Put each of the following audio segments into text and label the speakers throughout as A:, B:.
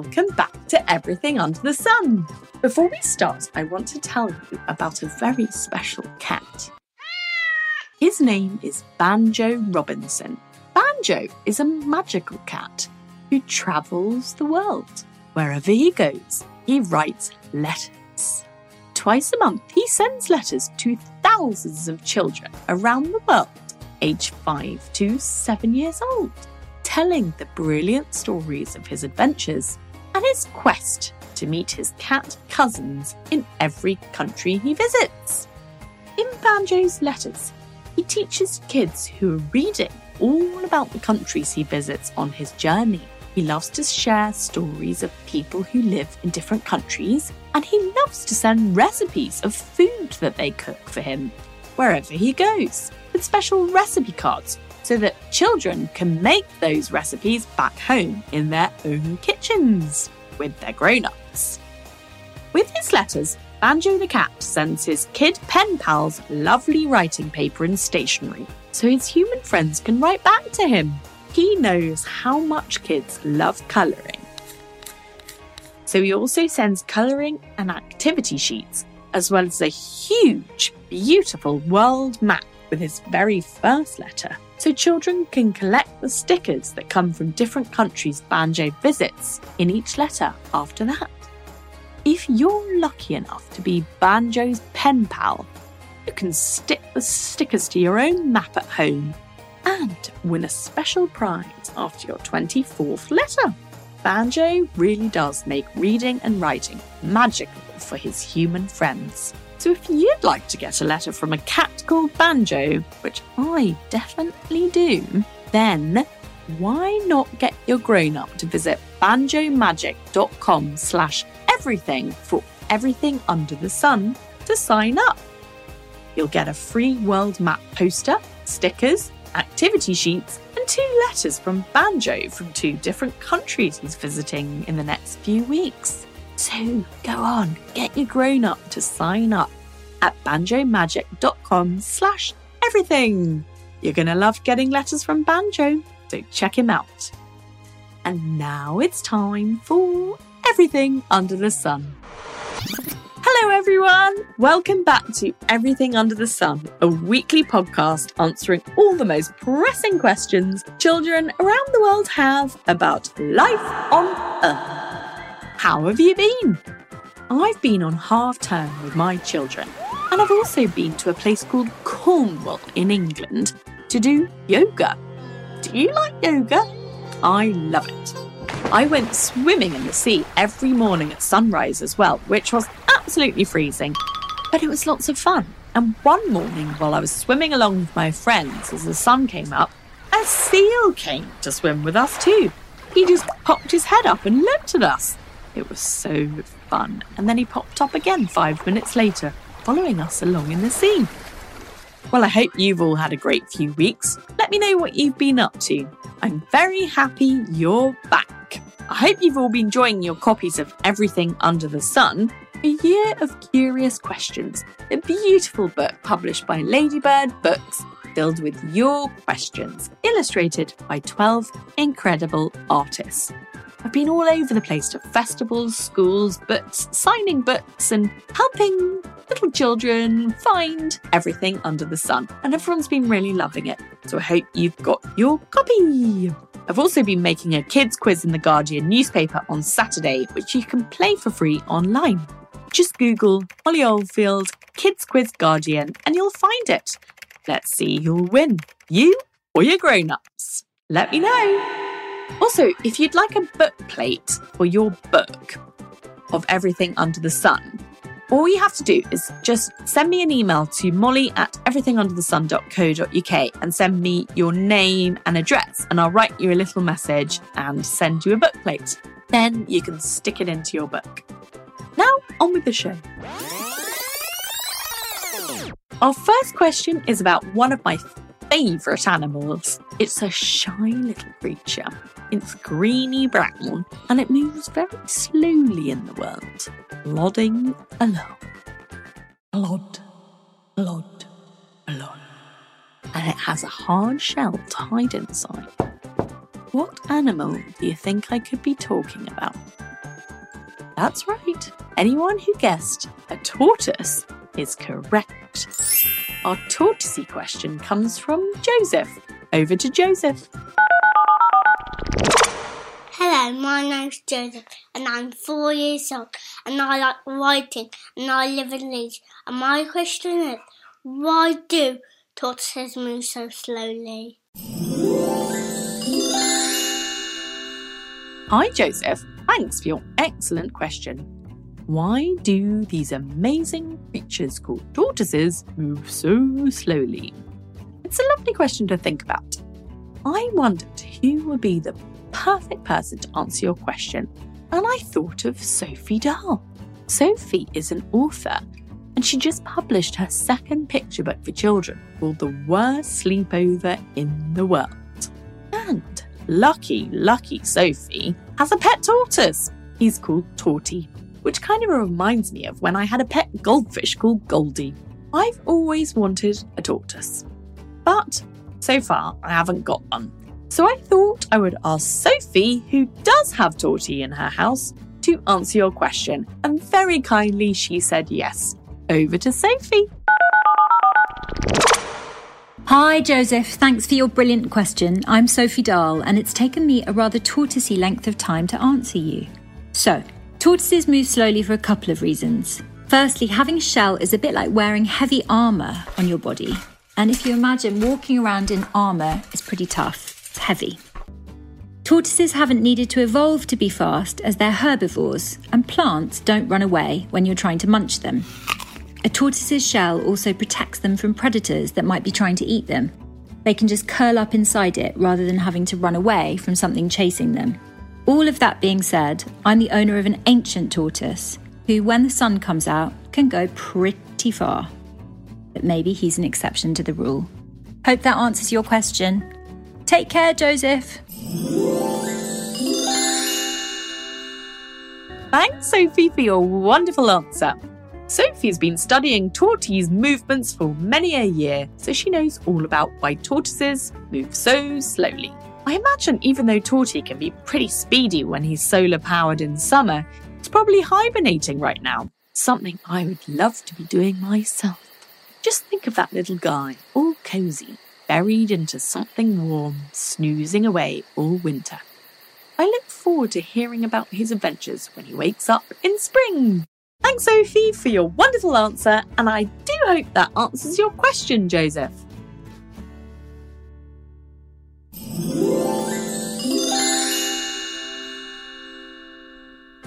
A: welcome back to Everything Under the Sun. Before we start, I want to tell you about a very special cat. His name is Banjo Robinson. Banjo is a magical cat who travels the world. Wherever he goes, he writes letters. Twice a month, he sends letters to thousands of children around the world, aged 5 to 7 years old telling the brilliant stories of his adventures and his quest to meet his cat cousins in every country he visits. In Banjo's letters, he teaches kids who are reading all about the countries he visits on his journey. He loves to share stories of people who live in different countries, and he loves to send recipes of food that they cook for him wherever he goes, with special recipe cards so that children can make those recipes back home in their own kitchens with their grown ups. With his letters, Banjo the cat sends his kid pen pals lovely writing paper and stationery so his human friends can write back to him. He knows how much kids love colouring. So he also sends colouring and activity sheets, as well as a huge, beautiful world map with his very first letter so children can collect the stickers that come from different countries Banjo visits in each letter after that. If you're lucky enough to be Banjo's pen pal, you can stick the stickers to your own map at home and win a special prize after your 24th letter. Banjo really does make reading and writing magical for his human friends. So if you'd like to get a letter from a cat called Banjo, which I definitely do, then why not get your grown up to visit banjomagic.com slash everything for everything under the sun to sign up. You'll get a free world map poster, stickers, activity sheets, and two letters from Banjo from two different countries he's visiting in the next few weeks. So go on, get your grown up to sign up at banjomagic.com slash everything. You're going to love getting letters from Banjo, so check him out. And now it's time for Everything Under the Sun. Hello, everyone. Welcome back to Everything Under the Sun, a weekly podcast answering all the most pressing questions children around the world have about life on Earth. How have you been? I've been on half term with my children, and I've also been to a place called Cornwall in England to do yoga. Do you like yoga? I love it. I went swimming in the sea every morning at sunrise as well, which was absolutely freezing, but it was lots of fun. And one morning, while I was swimming along with my friends as the sun came up, a seal came to swim with us too. He just popped his head up and looked at us. It was so fun. And then he popped up again five minutes later, following us along in the sea. Well, I hope you've all had a great few weeks. Let me know what you've been up to. I'm very happy you're back. I hope you've all been enjoying your copies of Everything Under the Sun, a year of curious questions, a beautiful book published by Ladybird Books filled with your questions, illustrated by 12 incredible artists. I've been all over the place to festivals, schools, books, signing books, and helping little children find everything under the sun. And everyone's been really loving it. So I hope you've got your copy. I've also been making a kids quiz in the Guardian newspaper on Saturday, which you can play for free online. Just Google Molly Oldfield Kids Quiz Guardian and you'll find it. Let's see who'll win, you or your grown ups. Let me know. Also, if you'd like a book plate for your book of everything under the sun, all you have to do is just send me an email to molly at everythingunderthesun.co.uk and send me your name and address, and I'll write you a little message and send you a book plate. Then you can stick it into your book. Now, on with the show. Our first question is about one of my favourite animals. It's a shy little creature. It's greeny brown and it moves very slowly in the world, plodding along. Plod, plod, plod. And it has a hard shell to hide inside. What animal do you think I could be talking about? That's right. Anyone who guessed a tortoise is correct. Our tortoisey question comes from Joseph. Over to Joseph.
B: Hello, my name's Joseph and I'm four years old and I like writing and I live in Leeds. And my question is, why do tortoises move so slowly?
A: Hi, Joseph. Thanks for your excellent question. Why do these amazing creatures called tortoises move so slowly? It's a lovely question to think about. I wondered who would be the perfect person to answer your question, and I thought of Sophie Dahl. Sophie is an author, and she just published her second picture book for children called The Worst Sleepover in the World. And lucky, lucky Sophie has a pet tortoise. He's called Torty, which kind of reminds me of when I had a pet goldfish called Goldie. I've always wanted a tortoise, but so far I haven't got one. So I thought I would ask Sophie, who does have Torty in her house, to answer your question, and very kindly she said yes. Over to Sophie.
C: Hi, Joseph. Thanks for your brilliant question. I'm Sophie Dahl, and it's taken me a rather tortoisey length of time to answer you. So, tortoises move slowly for a couple of reasons. Firstly, having a shell is a bit like wearing heavy armour on your body. And if you imagine walking around in armour, it's pretty tough, it's heavy. Tortoises haven't needed to evolve to be fast as they're herbivores, and plants don't run away when you're trying to munch them. A tortoise's shell also protects them from predators that might be trying to eat them. They can just curl up inside it rather than having to run away from something chasing them. All of that being said, I'm the owner of an ancient tortoise who, when the sun comes out, can go pretty far. But maybe he's an exception to the rule. Hope that answers your question. Take care, Joseph.
A: Thanks, Sophie, for your wonderful answer. Sophie's been studying tortoise movements for many a year, so she knows all about why tortoises move so slowly. I imagine even though Torty can be pretty speedy when he's solar powered in summer, he's probably hibernating right now. Something I would love to be doing myself. Just think of that little guy, all cozy, buried into something warm, snoozing away all winter. I look forward to hearing about his adventures when he wakes up in spring. Thanks, Sophie, for your wonderful answer, and I do hope that answers your question, Joseph.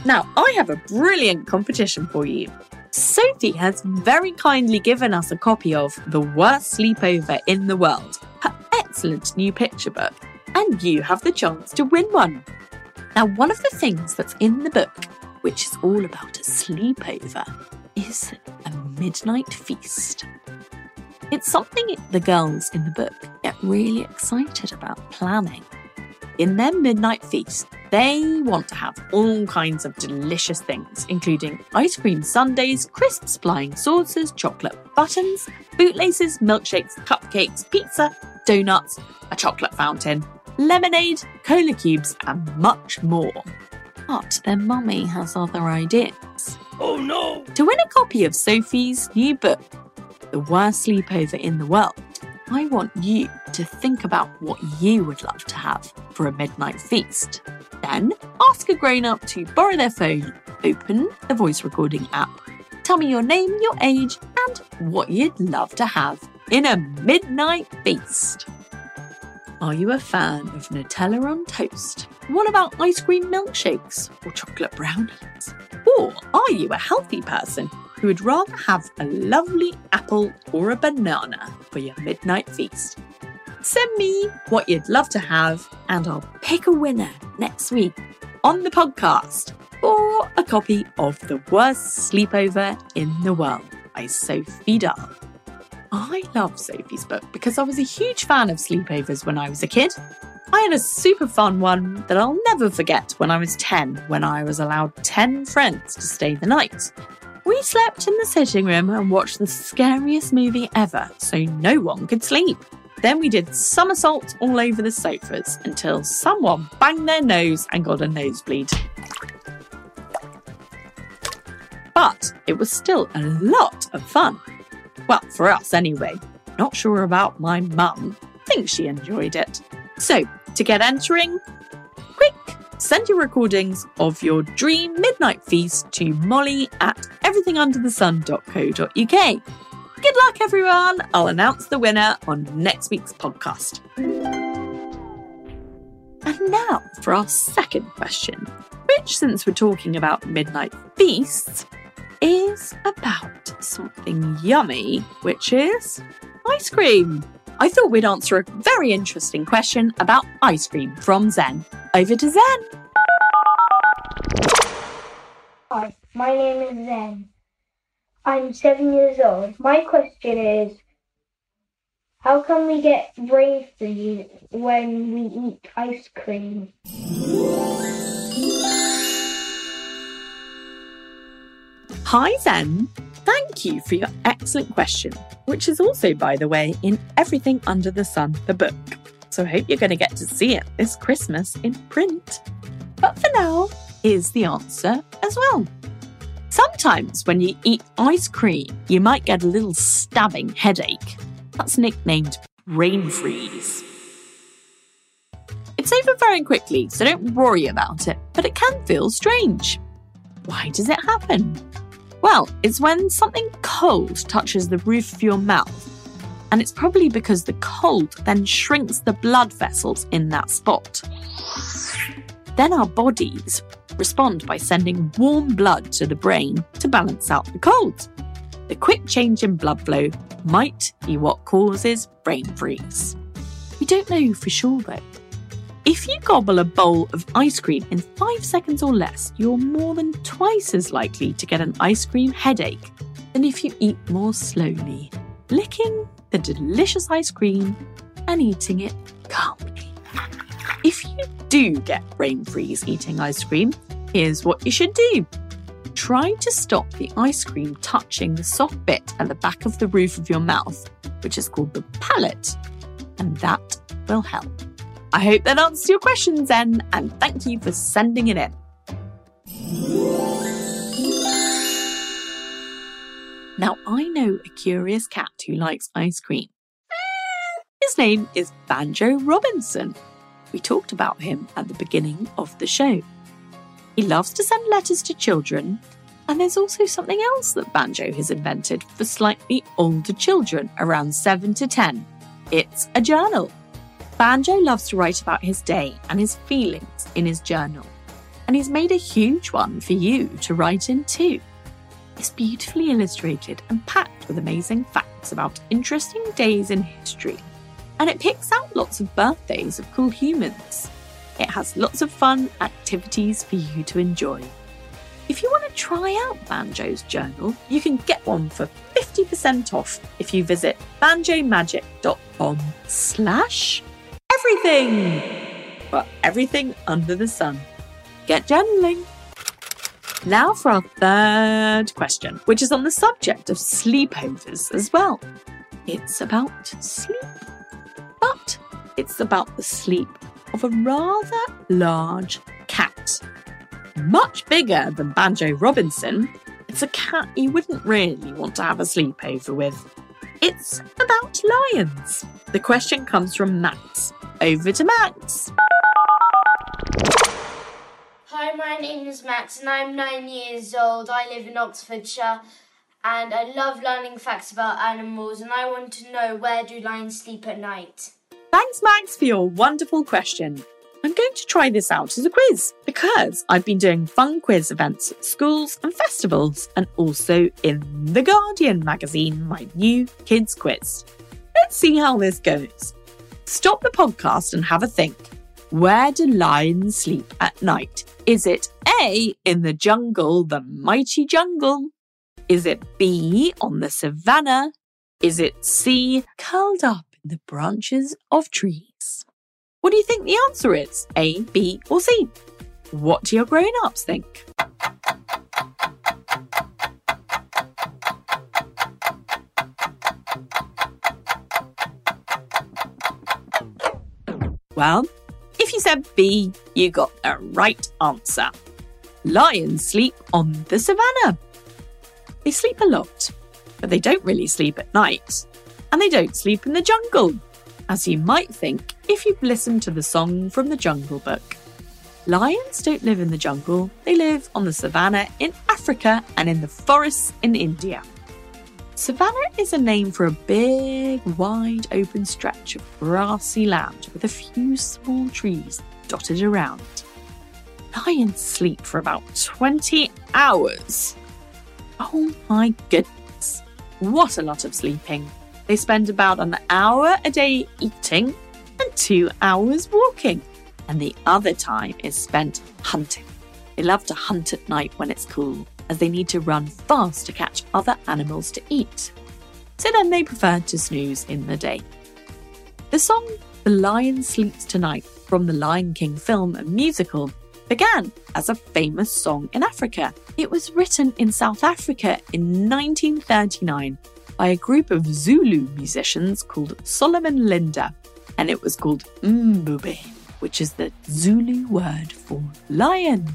A: Now, I have a brilliant competition for you. Sophie has very kindly given us a copy of The Worst Sleepover in the World, her excellent new picture book, and you have the chance to win one. Now, one of the things that's in the book which is all about a sleepover, is a midnight feast. It's something the girls in the book get really excited about planning. In their midnight feast, they want to have all kinds of delicious things, including ice cream sundaes, crisps, flying saucers, chocolate buttons, bootlaces, milkshakes, cupcakes, pizza, donuts, a chocolate fountain, lemonade, cola cubes, and much more. But their mummy has other ideas.
D: Oh no!
A: To win a copy of Sophie's new book, The Worst Sleepover in the World, I want you to think about what you would love to have for a midnight feast. Then ask a grown up to borrow their phone, open the voice recording app, tell me your name, your age, and what you'd love to have in a midnight feast. Are you a fan of Nutella on toast? What about ice cream milkshakes or chocolate brownies? Or are you a healthy person who would rather have a lovely apple or a banana for your midnight feast? Send me what you'd love to have, and I'll pick a winner next week on the podcast for a copy of The Worst Sleepover in the World by Sophie Dahl. I love Sophie's book because I was a huge fan of sleepovers when I was a kid. I had a super fun one that I'll never forget when I was 10, when I was allowed 10 friends to stay the night. We slept in the sitting room and watched the scariest movie ever, so no one could sleep. Then we did somersaults all over the sofas until someone banged their nose and got a nosebleed. But it was still a lot of fun. Well, for us anyway. Not sure about my mum. Think she enjoyed it. So, to get entering, quick, send your recordings of your dream midnight feast to molly at everythingunderthesun.co.uk. Good luck, everyone! I'll announce the winner on next week's podcast. And now for our second question, which, since we're talking about midnight feasts, is about something yummy, which is ice cream. I thought we'd answer a very interesting question about ice cream from Zen. Over to Zen.
D: Hi, my name is Zen. I'm seven years old. My question is How can we get brain freeze when we eat ice cream?
A: Hi, Zen. Thank you for your excellent question, which is also, by the way, in Everything Under the Sun, the book. So I hope you're going to get to see it this Christmas in print. But for now, here's the answer as well. Sometimes when you eat ice cream, you might get a little stabbing headache. That's nicknamed brain freeze. It's over very quickly, so don't worry about it, but it can feel strange. Why does it happen? Well, it's when something cold touches the roof of your mouth, and it's probably because the cold then shrinks the blood vessels in that spot. Then our bodies respond by sending warm blood to the brain to balance out the cold. The quick change in blood flow might be what causes brain freeze. We don't know for sure though. If you gobble a bowl of ice cream in five seconds or less, you're more than twice as likely to get an ice cream headache than if you eat more slowly, licking the delicious ice cream and eating it do get brain freeze eating ice cream, here's what you should do. Try to stop the ice cream touching the soft bit at the back of the roof of your mouth, which is called the palate, and that will help. I hope that answers your question, Zen, and thank you for sending it in. Now, I know a curious cat who likes ice cream. His name is Banjo Robinson. We talked about him at the beginning of the show. He loves to send letters to children, and there's also something else that Banjo has invented for slightly older children around 7 to 10. It's a journal. Banjo loves to write about his day and his feelings in his journal, and he's made a huge one for you to write in too. It's beautifully illustrated and packed with amazing facts about interesting days in history, and it picks out lots of birthdays of cool humans. It has lots of fun activities for you to enjoy. If you want to try out Banjo's journal, you can get one for 50% off if you visit banjomagic.com slash everything for everything under the sun. Get journaling. Now for our third question, which is on the subject of sleepovers as well. It's about sleep, it's about the sleep of a rather large cat. Much bigger than Banjo Robinson, it's a cat you wouldn't really want to have a sleepover with. It's about lions. The question comes from Max. Over to Max.
E: Hi, my name is Max and I'm nine years old. I live in Oxfordshire and I love learning facts about animals and I want to know where do lions sleep at night?
A: Thanks, Max, for your wonderful question. I'm going to try this out as a quiz because I've been doing fun quiz events at schools and festivals and also in The Guardian magazine, my new kids quiz. Let's see how this goes. Stop the podcast and have a think. Where do lions sleep at night? Is it A, in the jungle, the mighty jungle? Is it B, on the savannah? Is it C, curled up the branches of trees? What do you think the answer is? A, B, or C? What do your grown ups think? Well, if you said B, you got the right answer. Lions sleep on the savannah. They sleep a lot, but they don't really sleep at night. And they don't sleep in the jungle, as you might think if you've listened to the song from the Jungle Book. Lions don't live in the jungle, they live on the savannah in Africa and in the forests in India. Savannah is a name for a big, wide open stretch of grassy land with a few small trees dotted around. Lions sleep for about 20 hours. Oh my goodness, what a lot of sleeping! They spend about an hour a day eating and two hours walking, and the other time is spent hunting. They love to hunt at night when it's cool, as they need to run fast to catch other animals to eat. So then they prefer to snooze in the day. The song The Lion Sleeps Tonight from the Lion King film and musical began as a famous song in Africa. It was written in South Africa in 1939 by a group of Zulu musicians called Solomon Linda, and it was called Mbube, which is the Zulu word for lion.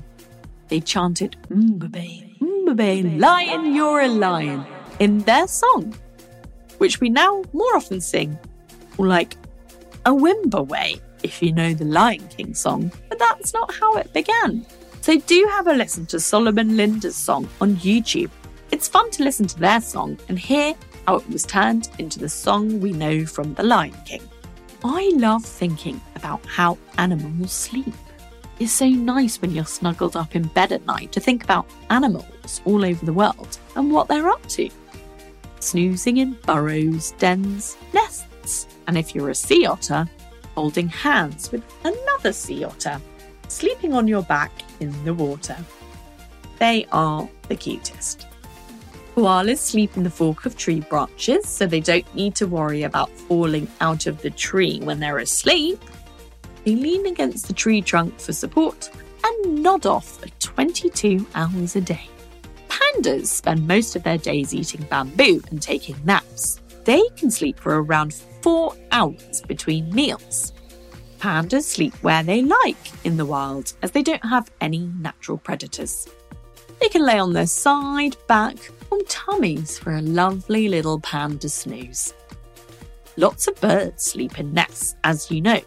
A: They chanted Mbube, Mbube, lion, you're a lion, in their song, which we now more often sing, like a wimoweh, if you know the Lion King song, but that's not how it began. So do have a listen to Solomon Linda's song on YouTube. It's fun to listen to their song and hear how it was turned into the song we know from The Lion King. I love thinking about how animals sleep. It's so nice when you're snuggled up in bed at night to think about animals all over the world and what they're up to. Snoozing in burrows, dens, nests, and if you're a sea otter, holding hands with another sea otter, sleeping on your back in the water. They are the cutest. Koalas sleep in the fork of tree branches so they don't need to worry about falling out of the tree when they're asleep. They lean against the tree trunk for support and nod off at 22 hours a day. Pandas spend most of their days eating bamboo and taking naps. They can sleep for around four hours between meals. Pandas sleep where they like in the wild as they don't have any natural predators. They can lay on their side, back, or tummies for a lovely little panda snooze. Lots of birds sleep in nests, as you know.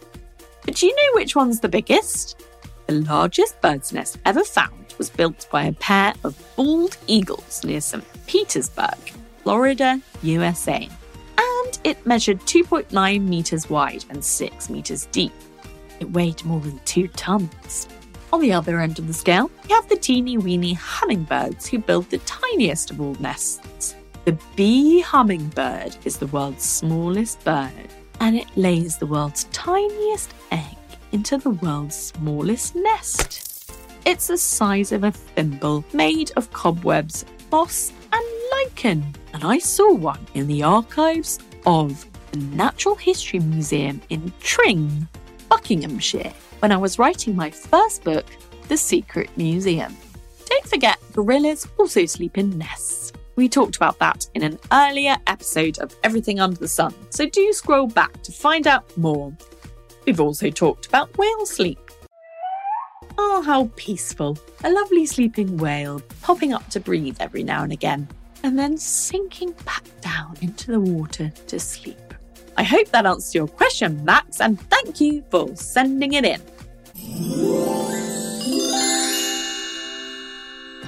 A: But do you know which one's the biggest? The largest bird's nest ever found was built by a pair of bald eagles near St. Petersburg, Florida, USA. And it measured 2.9 metres wide and 6 metres deep. It weighed more than two tons. On the other end of the scale, we have the teeny weeny hummingbirds who build the tiniest of all nests. The bee hummingbird is the world's smallest bird, and it lays the world's tiniest egg into the world's smallest nest. It's the size of a thimble made of cobwebs, moss, and lichen, and I saw one in the archives of the Natural History Museum in Tring, Buckinghamshire when I was writing my first book, The Secret Museum. Don't forget, gorillas also sleep in nests. We talked about that in an earlier episode of Everything Under the Sun, so do scroll back to find out more. We've also talked about whale sleep. Oh, how peaceful. A lovely sleeping whale popping up to breathe every now and again, and then sinking back down into the water to sleep. I hope that answers your question, Max, and thank you for sending it in.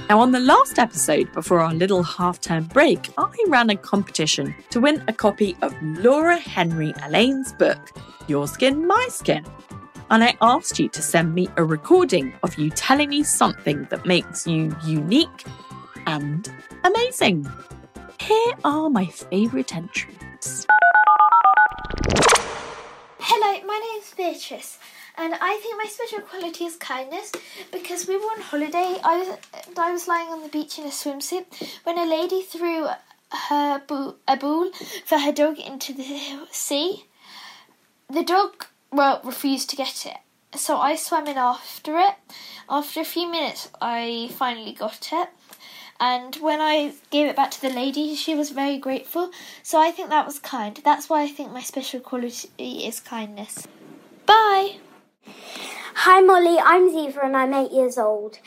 A: Now, on the last episode before our little half term break, I ran a competition to win a copy of Laura Henry Allain's book, Your Skin, My Skin. And I asked you to send me a recording of you telling me something that makes you unique and amazing. Here are my favourite entries.
F: Hello, my name is Beatrice, and I think my special quality is kindness because we were on holiday. I was I was lying on the beach in a swimsuit when a lady threw her boo, a ball for her dog into the sea. The dog well refused to get it, so I swam in after it. After a few minutes, I finally got it. And when I gave it back to the lady, she was very grateful. So I think that was kind. That's why I think my special quality is kindness. Bye.
G: Hi Molly, I'm Ziva and I'm eight years old.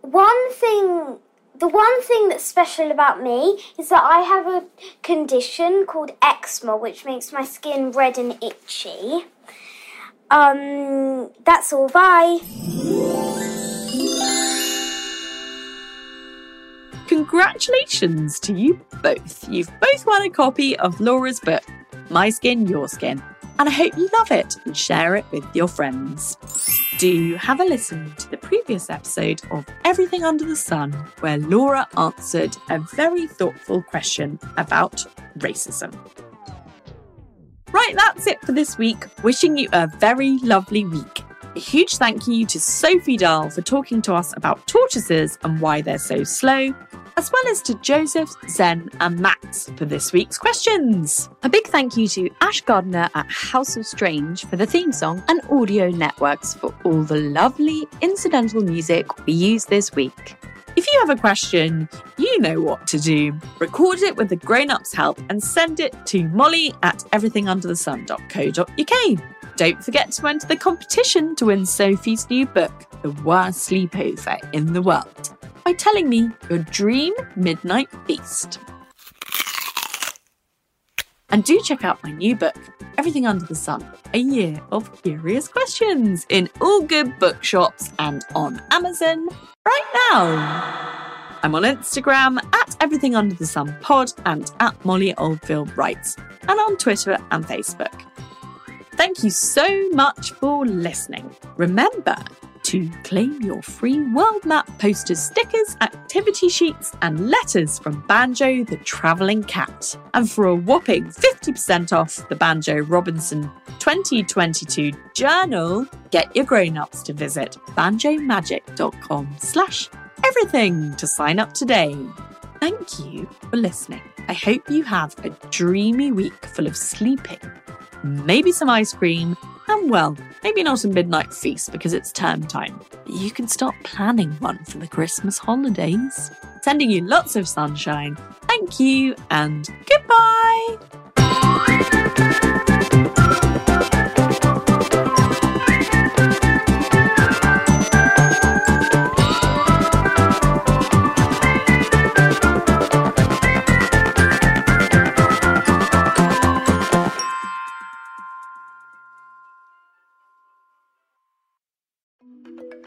G: One thing the one thing that's special about me is that I have a condition called eczema, which makes my skin red and itchy. Um, that's all. Bye.
A: Congratulations to you both. You've both won a copy of Laura's book, My Skin, Your Skin, and I hope you love it and share it with your friends. Do have a listen to the previous episode of Everything Under the Sun, where Laura answered a very thoughtful question about racism. Right, that's it for this week. Wishing you a very lovely week. A huge thank you to Sophie Dahl for talking to us about tortoises and why they're so slow, as well as to Joseph, Zen, and Max for this week's questions.
C: A big thank you to Ash Gardner at House of Strange for the theme song and Audio Networks for all the lovely incidental music we used this week.
A: If you have a question, you know what to do. Record it with the grown ups' help and send it to molly at everythingunderthesun.co.uk. Don't forget to enter the competition to win Sophie's new book, The Worst Sleepover in the World, by telling me your dream midnight feast. And do check out my new book, Everything Under the Sun A Year of Curious Questions, in all good bookshops and on Amazon right now. I'm on Instagram at Everything Under the Sun Pod and at Molly Oldfield Writes, and on Twitter and Facebook. Thank you so much for listening. Remember to claim your free world map posters, stickers, activity sheets, and letters from Banjo the Travelling Cat. And for a whopping 50% off the Banjo Robinson 2022 journal, get your grown-ups to visit banjomagic.com slash everything to sign up today. Thank you for listening. I hope you have a dreamy week full of sleeping, maybe some ice cream, and well, maybe not a midnight feast because it's term time, but you can start planning one for the Christmas holidays. Sending you lots of sunshine. Thank you and goodbye.